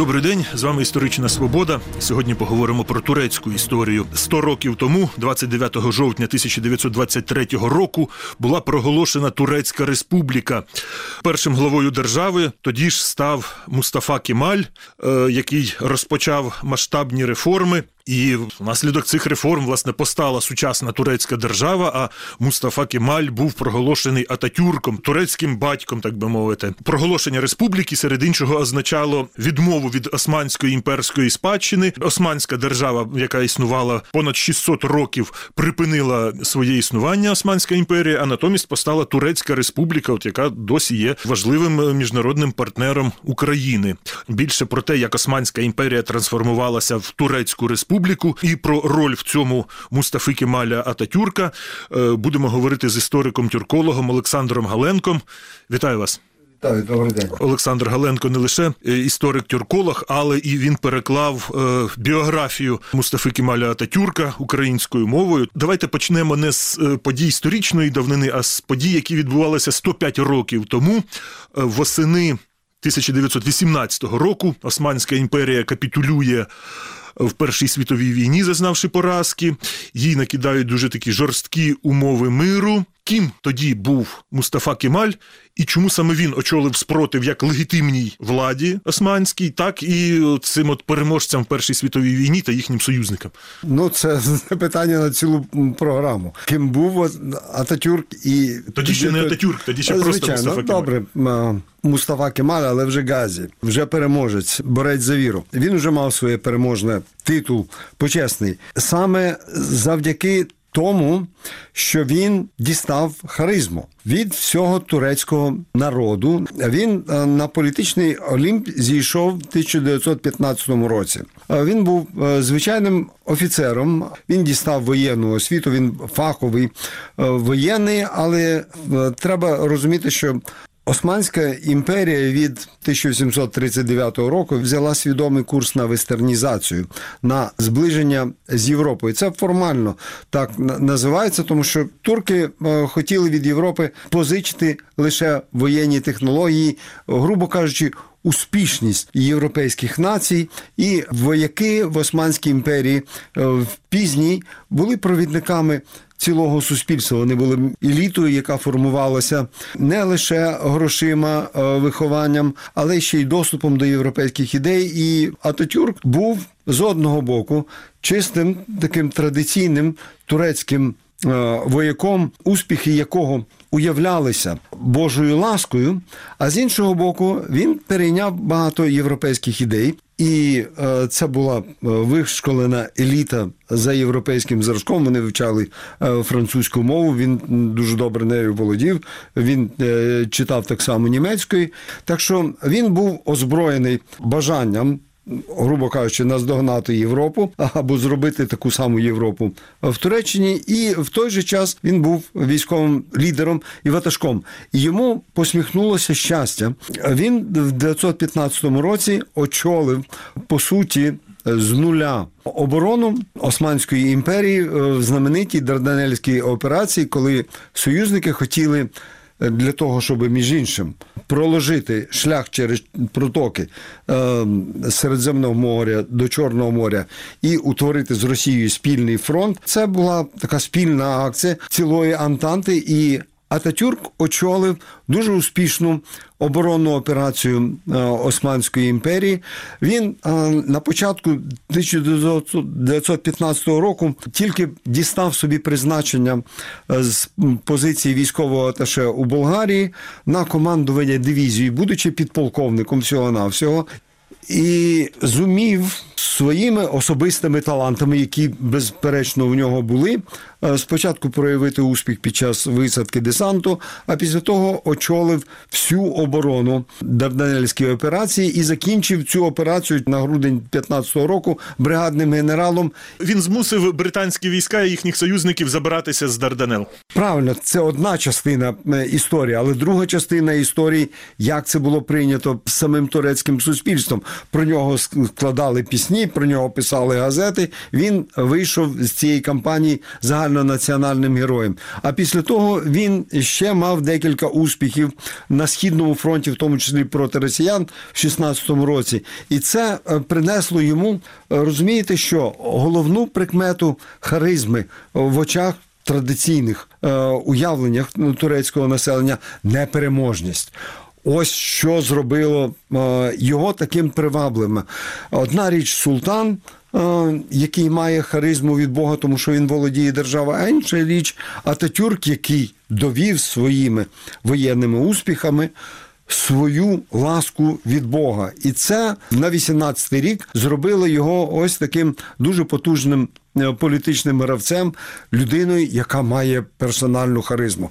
Добрий день, з вами історична свобода. Сьогодні поговоримо про турецьку історію. Сто років тому, 29 жовтня 1923 року, була проголошена Турецька Республіка. Першим главою держави тоді ж став Мустафа Кемаль, е, який розпочав масштабні реформи. І внаслідок цих реформ власне постала сучасна турецька держава. А Мустафа Кемаль був проголошений Ататюрком, турецьким батьком, так би мовити. Проголошення республіки серед іншого означало відмову від османської імперської спадщини. Османська держава, яка існувала понад 600 років, припинила своє існування. Османська імперія, а натомість постала Турецька республіка, от яка досі є важливим міжнародним партнером України. Більше про те, як Османська імперія трансформувалася в турецьку республіку і про роль в цьому Мустафи Кемаля Ататюрка е, будемо говорити з істориком-тюркологом Олександром Галенком. Вітаю вас. Так, добрий день. Олександр Галенко не лише е, історик-тюрколог, але і він переклав е, біографію Мустафи Кемаля Ататюрка українською мовою. Давайте почнемо не з подій історичної давнини, а з подій, які відбувалися 105 років тому восени 1918 року. Османська імперія капітулює в Першій світовій війні, зазнавши поразки. Їй накидають дуже такі жорсткі умови миру. Ким тоді був Мустафа Кемаль, і чому саме він очолив спротив як легітимній владі османській, так і цим от переможцям в Першій світовій війні та їхнім союзникам? Ну, це питання на цілу програму. Ким був Ататюрк і тоді ще не Ататюрк, тоді ще просто Мустафа Кемаль. добре. Мустафа Кемаль, але вже Газі, вже переможець, борець за віру. Він вже мав своє переможне титул почесний саме завдяки. Тому, що він дістав харизму від всього турецького народу. Він на політичний олімп зійшов в 1915 році. Він був звичайним офіцером. Він дістав воєнну освіту. Він фаховий воєнний, але треба розуміти, що Османська імперія від 1739 року взяла свідомий курс на вестернізацію, на зближення з Європою. Це формально так називається, тому що турки хотіли від Європи позичити лише воєнні технології, грубо кажучи. Успішність європейських націй і вояки в Османській імперії в пізній були провідниками цілого суспільства. Вони були елітою, яка формувалася не лише грошима, вихованням, але ще й доступом до європейських ідей. І Ататюрк був з одного боку чистим таким традиційним турецьким вояком, успіхи якого уявлялися Божою ласкою, а з іншого боку, він перейняв багато європейських ідей. І е, це була вишколена еліта за європейським зразком. Вони вивчали е, французьку мову. Він дуже добре нею володів. Він е, читав так само німецькою. Так що він був озброєний бажанням. Грубо кажучи, наздогнати Європу або зробити таку саму Європу в Туреччині, і в той же час він був військовим лідером і ватажком. І йому посміхнулося щастя. Він в 1915 році очолив по суті. З нуля оборону Османської імперії в знаменитій Дарданельській операції, коли союзники хотіли для того, щоб між іншим проложити шлях через протоки е, Середземного моря до Чорного моря і утворити з Росією спільний фронт, це була така спільна акція цілої Антанти і. Ататюрк очолив дуже успішну оборонну операцію Османської імперії. Він на початку 1915 року тільки дістав собі призначення з позиції військового аташе у Болгарії на командування дивізії, будучи підполковником всього навсього і зумів своїми особистими талантами, які безперечно в нього були, спочатку проявити успіх під час висадки десанту, а після того очолив всю оборону Дарданельської операції і закінчив цю операцію на грудень 15-го року бригадним генералом. Він змусив британські війська і їхніх союзників забиратися з Дарданел. Правильно, це одна частина історії, але друга частина історії, як це було прийнято самим турецьким суспільством. Про нього складали пісні, про нього писали газети. Він вийшов з цієї кампанії загально загальнонаціональним героєм. А після того він ще мав декілька успіхів на східному фронті, в тому числі проти росіян в 16-му році. І це е, принесло йому, е, розумієте, що головну прикмету харизми в очах традиційних е, уявленнях ну, турецького населення непереможність. Ось що зробило е, його таким привабливим. Одна річ султан, е, який має харизму від Бога, тому що він володіє державою, а інша річ Ататюрк, який довів своїми воєнними успіхами свою ласку від Бога. І це на 18-й рік зробило його ось таким дуже потужним е, політичним гравцем, людиною, яка має персональну харизму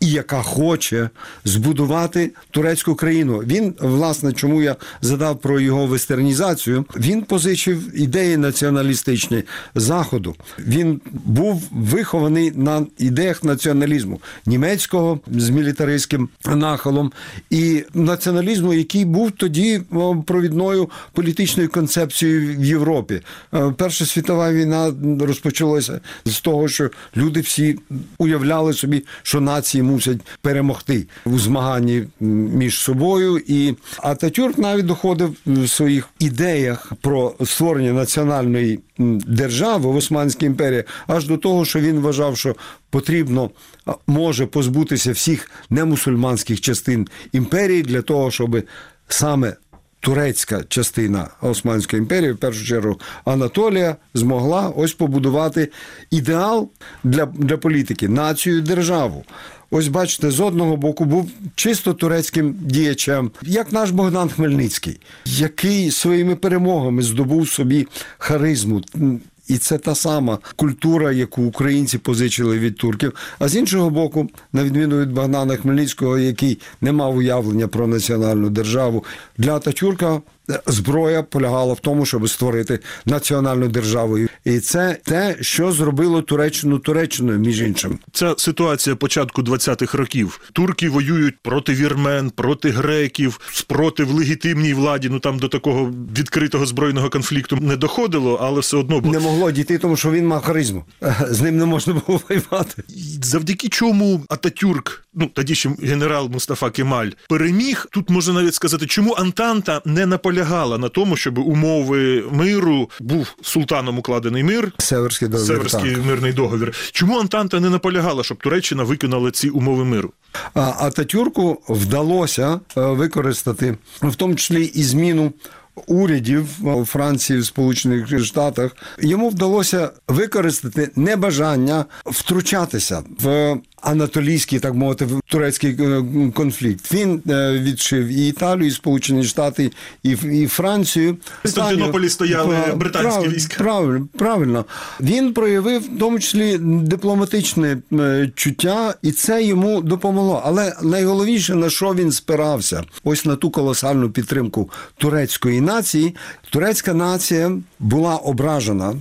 і яка хоче збудувати турецьку країну. Він, власне, чому я задав про його вестернізацію, він позичив ідеї націоналістичні заходу. Він був вихований на ідеях націоналізму німецького з мілітаристським нахилом і націоналізму, який був тоді провідною політичною концепцією в Європі. Е, Перша світова війна розпочалася з того, що люди всі уявляли собі, що нації мусять перемогти у змаганні між собою. І Ататюрк навіть доходив в своїх ідеях про створення національної держави в Османській імперії аж до того, що він вважав, що потрібно може позбутися всіх немусульманських частин імперії для того, щоб саме турецька частина Османської імперії, в першу чергу Анатолія, змогла ось побудувати ідеал для, для політики, націю, державу. Ось бачите, з одного боку був чисто турецьким діячем, як наш Богдан Хмельницький, який своїми перемогами здобув собі харизму. І це та сама культура, яку українці позичили від турків. А з іншого боку, на відміну від Богдана Хмельницького, який не мав уявлення про національну державу, для Ататюрка зброя полягала в тому, щоб створити національну державу. І це те, що зробило Туреччину Туреччиною, між іншим. Ця ситуація початку 20-х років. Турки воюють проти вірмен, проти греків, спротив легітимній владі. Ну там до такого відкритого збройного конфлікту не доходило, але все одно бо Не могло дійти, тому що він мав харизму. З ним не можна було воювати. завдяки чому Ататюрк, ну тоді ще генерал Мустафа Кемаль, переміг. Тут можна навіть сказати, чому Антанта не наполягала на тому, щоб умови миру був султаном укладений мир. Северський договір. Северський так. мирний договір. Чому Антанта не наполягала, щоб Туреччина виконала ці умови миру? А Ататюрку вдалося е, використати, в тому числі і зміну. Урядів Франції, в Сполучених Штатах йому вдалося використати небажання втручатися в анатолійський, так мовити, турецький е, конфлікт. Він е, відшив і Італію, і Сполучені Штати, і, і Францію. В Константинополі стояли Е, британські прав- війська. Правильно, правильно. Він проявив в тому числі дипломатичне чуття, і це йому допомогло. Але найголовніше на що він спирався? Ось на ту колосальну підтримку турецької нації. Турецька нація була ображена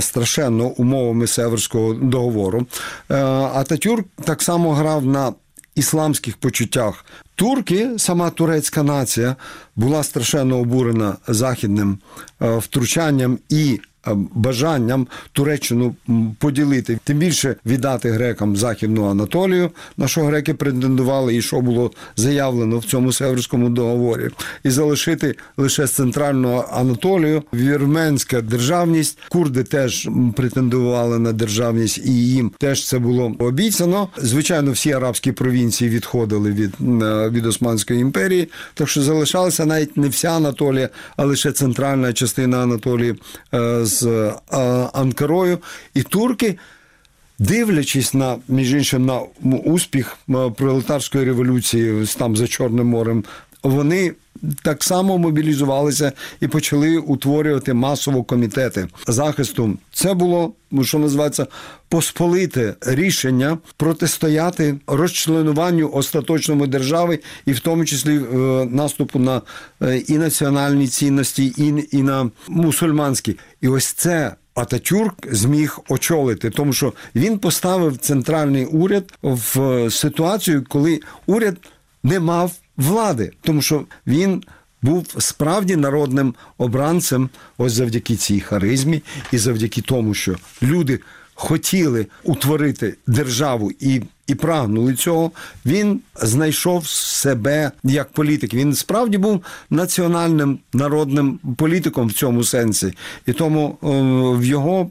страшенно умовами Северського договору. Е, Ататюрк так само грав на ісламських почуттях. Турки, сама турецька нація, була страшенно обурена західним е, втручанням і е, бажанням Туреччину поділити, тим більше віддати грекам Західну Анатолію, на що греки претендували, і що було заявлено в цьому Северському договорі, і залишити лише з центральну Анатолію вірменська державність. Курди теж претендували на державність, і їм теж це було обіцяно. Звичайно, всі арабські провінції відходили від, е, від Османської імперії, так що залишалася навіть не вся Анатолія, а лише центральна частина Анатолії е, з е, Анкарою. І турки. Дивлячись на між іншим на успіх пролетарської революції там за Чорним морем, вони так само мобілізувалися і почали утворювати масово комітети захисту. Це було, що називається, посполите рішення протистояти розчленуванню остаточному держави, і в тому числі е, наступу на е, і національні цінності, і, і на мусульманські. І ось це Ататюрк зміг очолити, тому що він поставив центральний уряд в ситуацію, коли уряд не мав влади, тому що він був справді народним обранцем, ось завдяки цій харизмі, і завдяки тому, що люди хотіли утворити державу і. І прагнули цього, він знайшов себе як політик. Він справді був національним народним політиком в цьому сенсі, і тому е, в його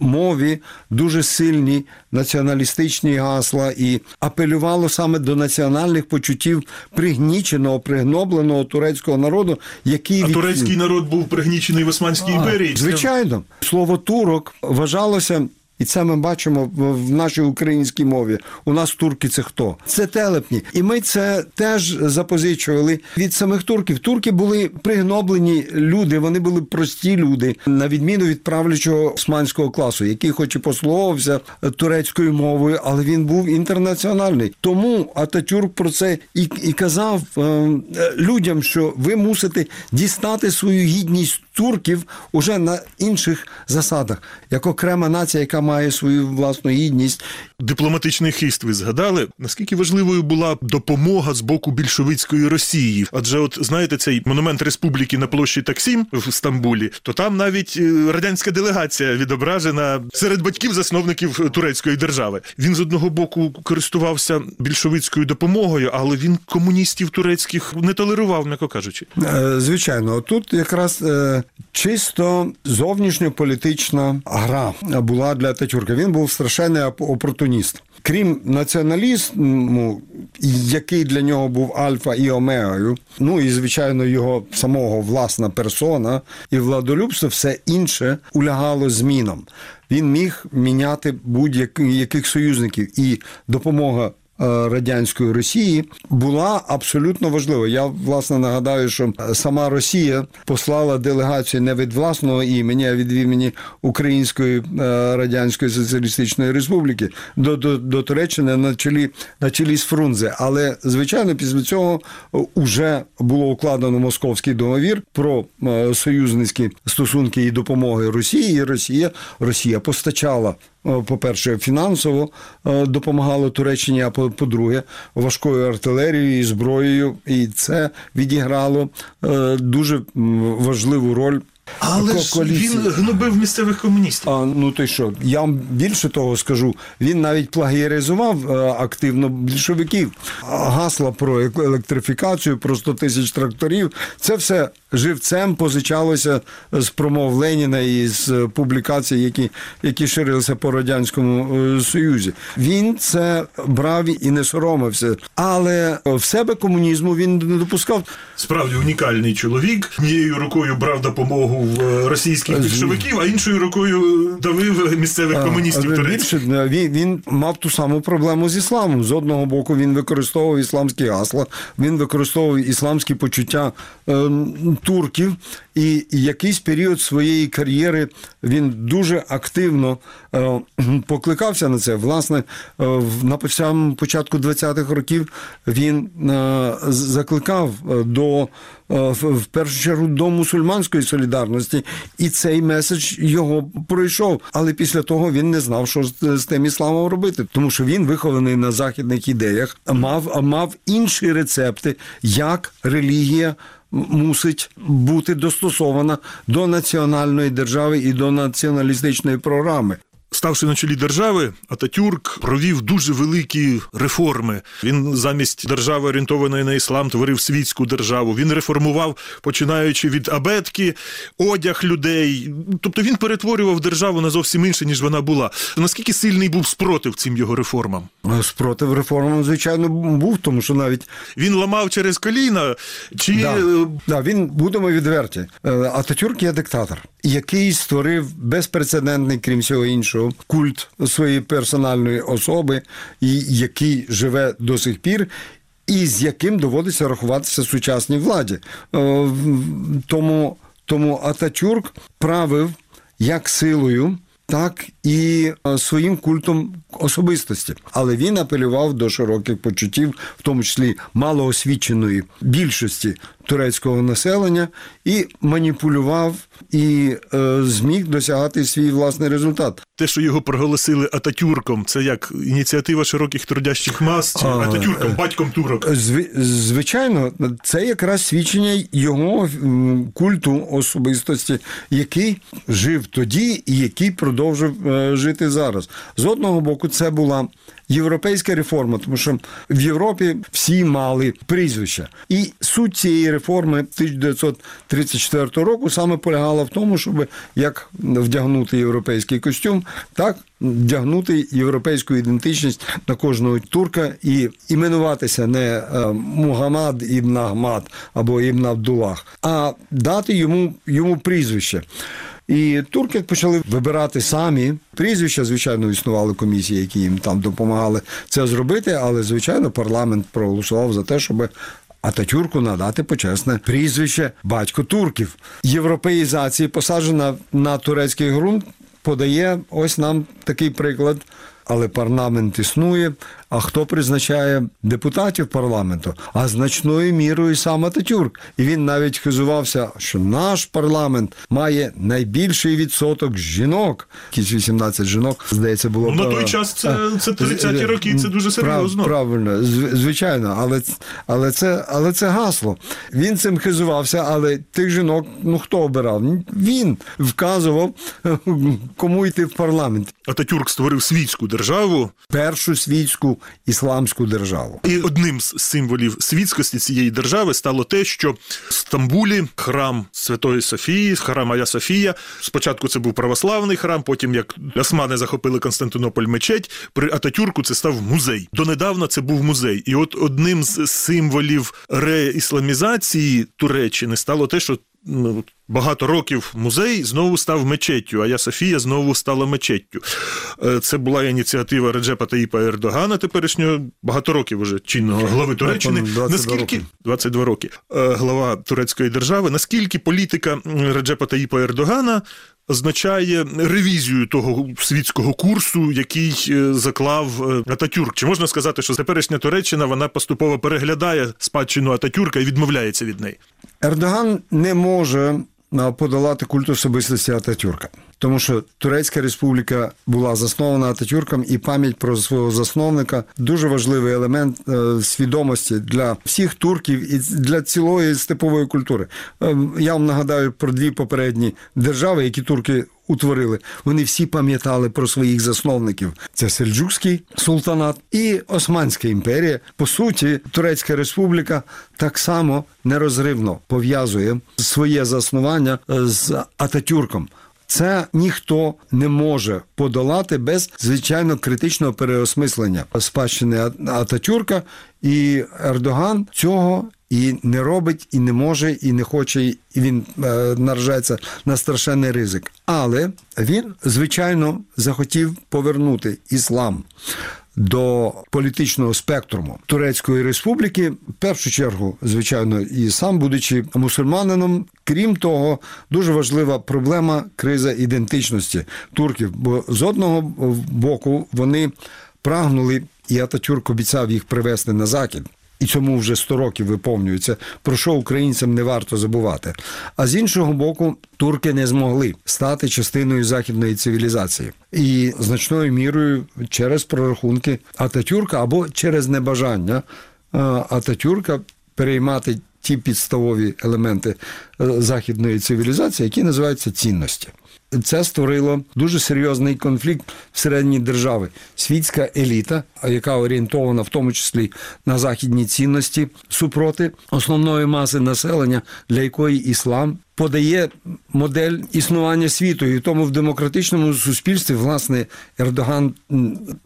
мові дуже сильні націоналістичні гасла і апелювало саме до національних почуттів пригніченого, пригнобленого турецького народу, який А від- турецький народ був пригнічений в Османській імперії. Звичайно, слово турок вважалося. І це ми бачимо в нашій українській мові. У нас турки це хто? Це телепні. І ми це теж запозичували від самих турків. Турки були пригноблені люди, вони були прості люди, на відміну від правлячого османського класу, який хоч і послуговувався турецькою мовою, але він був інтернаціональний. Тому Ататюрк про це і, і казав е, е, людям, що ви мусите дістати свою гідність турків уже на інших засадах, як окрема нація, яка має свою власну гідність. Дипломатичний хист ви згадали. Наскільки важливою була допомога з боку більшовицької Росії? Адже, от знаєте, цей монумент республіки на площі Таксім в Стамбулі, то там навіть е, радянська делегація відображена серед батьків-засновників турецької держави. Він з одного боку користувався більшовицькою допомогою, але він комуністів турецьких не толерував, м'яко кажучи. Е, Звичайно, тут якраз е, чисто зовнішньополітична гра була для Ататюрка. Він був страшенний опортуніст. Крім націоналізму, який для нього був альфа і омегою, ну і звичайно його самого власна персона і владолюбство, все інше улягало змінам. Він міг міняти будь-яких союзників і допомога е, радянської Росії була абсолютно важлива. Я власне нагадаю, що сама Росія послала делегацію не від власного імені, а від імені Української е, Радянської Соціалістичної Республіки до, до, до Туреччини на чолі на чолі з Фрунзе. Але звичайно, після цього вже було укладено московський договір про е, союзницькі стосунки і допомоги Росії. І Росія Росія постачала Е, по-перше, фінансово е, допомагало Туреччині, а по- по-друге, важкою артилерією і зброєю, і це відіграло е, дуже важливу роль. Але ж коаліції. він гнобив місцевих комуністів. А, ну ти що, я вам більше того скажу. Він навіть плагіаризував е, активно більшовиків. Гасла про ек- електрифікацію, про 100 тисяч тракторів. Це все живцем позичалося з промов Леніна і з публікацій, які, які ширилися по радянському е, союзі. Він це брав і не соромився, але в себе комунізму він не допускав. Справді унікальний чоловік. Однією рукою брав допомогу в е, російських більшовиків, а іншою рукою давив місцевих комуністів турецьких. більше е, він, він мав ту саму проблему з ісламом. З одного боку, він використовував ісламські гасла, він використовував ісламські почуття е, турків, і якийсь період своєї кар'єри він дуже активно е, покликався на це. Власне, е, на початку 20-х років він е, закликав до в першу чергу до мусульманської солідарності, і цей меседж його пройшов. Але після того він не знав, що з тим ісламом робити, тому що він вихований на західних ідеях, мав, мав інші рецепти, як релігія. Мусить бути достосована до національної держави і до націоналістичної програми. Ставши на чолі держави, Ататюрк провів дуже великі реформи. Він замість держави, орієнтованої на іслам, творив світську державу. Він реформував, починаючи від абетки, одяг людей. Тобто він перетворював державу на зовсім інше, ніж вона була. Наскільки сильний був спротив цим його реформам? Спротив реформам, звичайно, був, тому що навіть Він ламав через коліна, чи Да. Да, він будемо відверті. Е, Ататюрк є диктатор, який створив безпрецедентний, крім всього іншого, культ своєї персональної особи, який живе до сих пір. І з яким доводиться рахуватися сучасній владі. Е, Тому, тому Ататюрк правив як силою, так і е, своїм культом особистості. Але він апелював до широких почуттів, в тому числі малоосвіченої більшості турецького населення, і маніпулював і е, зміг досягати свій власний результат. те, що його проголосили Ататюрком, це як ініціатива широких трудящих мас, чи А, Ататюрком, батьком турок? Зв- Звичайно, це якраз свідчення його культу особистості, який жив тоді і який продовжив е, жити зараз. З одного боку, це була європейська реформа, тому що в Європі всі мали прізвища. І суть цієї реформи 1934 року саме полягала в тому, щоб як вдягнути європейський костюм, так вдягнути європейську ідентичність на кожного турка і іменуватися не е, Мухаммад ібн Ахмад або ібн Абдулах, а дати йому, йому прізвище. І турки почали вибирати самі прізвища. Звичайно, існували комісії, які їм там допомагали це зробити. Але звичайно, парламент проголосував за те, щоб Ататюрку надати почесне прізвище батько турків. Європеїзації посаджена на турецький ґрунт. Подає ось нам такий приклад. Але парламент існує. А хто призначає депутатів парламенту? А значною мірою сам Ататюрк. І він навіть хизувався, що наш парламент має найбільший відсоток жінок. Якісь 18 жінок, здається, було Ну, на той е, час це- е, це 30-ті роки, це дуже серйозно. Правильно, звичайно, але, але, це, але це гасло. Він цим хизувався, але тих жінок, ну хто обирав? Він вказував, кому йти в парламент. Ататюрк створив світську державу, Першу світську ісламську державу. І одним з символів світськості цієї держави стало те, що в Стамбулі храм Святої Софії, храм Ая Софія. Спочатку це був православний храм, потім як османи захопили Константинополь мечеть, при Ататюрку це став музей. Донедавна це був музей. І от одним з символів реісламізації Туреччини стало те, що багато років музей знову став мечеттю, а я Софія знову стала мечеттю. Е, Це була ініціатива Реджепа Таїпа Ердогана, теперішнього багато років уже чинного глави Туреччини. 22 Наскільки роки. 22 роки е, глава турецької держави, наскільки політика Реджепа Таїпа Ердогана означає ревізію того світського курсу, який е, заклав Ататюрк? Чи можна сказати, що теперішня Туреччина вона поступово переглядає спадщину Ататюрка і відмовляється від неї? Ердоган не може подолати культ особистості Ататюрка. Тому що Турецька республіка була заснована Ататюрком, і пам'ять про свого засновника дуже важливий елемент е, свідомості для всіх турків і для цілої степової культури. Е, я вам нагадаю про дві попередні держави, які турки утворили. Вони всі пам'ятали про своїх засновників. Це Сельджукський султанат і Османська імперія. По суті, Турецька республіка так само нерозривно пов'язує своє заснування е, з Ататюрком. Це ніхто не може подолати без звичайно критичного переосмислення спадщини Ататюрка, і Ердоган цього і не робить, і не може, і не хоче, і він е, наражається на страшенний ризик. Але він, звичайно, захотів повернути іслам до політичного спектруму Турецької республіки, в першу чергу, звичайно, і сам, будучи мусульманином, крім того, дуже важлива проблема криза ідентичності турків. Бо з одного боку вони прагнули, і Ататюрк обіцяв їх привезти на захід. І цьому вже 100 років виповнюється, про що українцям не варто забувати. А з іншого боку, турки не змогли стати частиною західної цивілізації. І значною мірою через прорахунки Ататюрка або через небажання е, Ататюрка переймати ті підставові елементи е, західної цивілізації, які називаються цінності. Це створило дуже серйозний конфлікт всередині держави. Світська еліта, яка орієнтована в тому числі на західні цінності супроти основної маси населення, для якої іслам подає модель існування світу. І тому в демократичному суспільстві, власне, Ердоган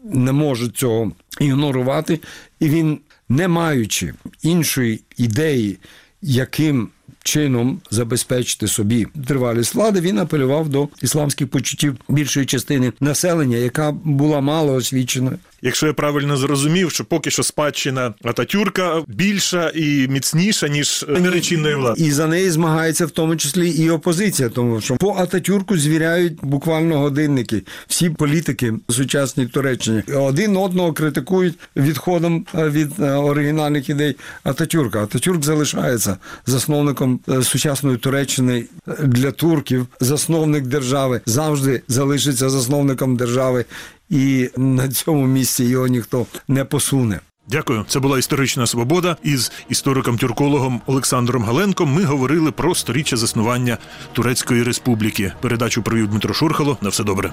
не може цього ігнорувати, і він, не маючи іншої ідеї, яким чином забезпечити собі тривалість влади, він апелював до ісламських почуттів більшої частини населення, яка була мало освіченою. Якщо я правильно зрозумів, що поки що спадщина Ататюрка більша і міцніша, ніж неречинної влади. І за неї змагається в тому числі і опозиція, тому що по Ататюрку звіряють буквально годинники. Всі політики сучасні Туреччині один одного критикують відходом е, від е, оригінальних ідей Ататюрка. Ататюрк залишається засновником е, сучасної Туреччини для турків. Засновник держави завжди залишиться засновником держави, і на цьому місці його ніхто не посуне. Дякую. Це була історична свобода. Із істориком-тюркологом Олександром Галенком ми говорили про сторіччя заснування Турецької республіки. Передачу провів Дмитро Шурхало. На все добре.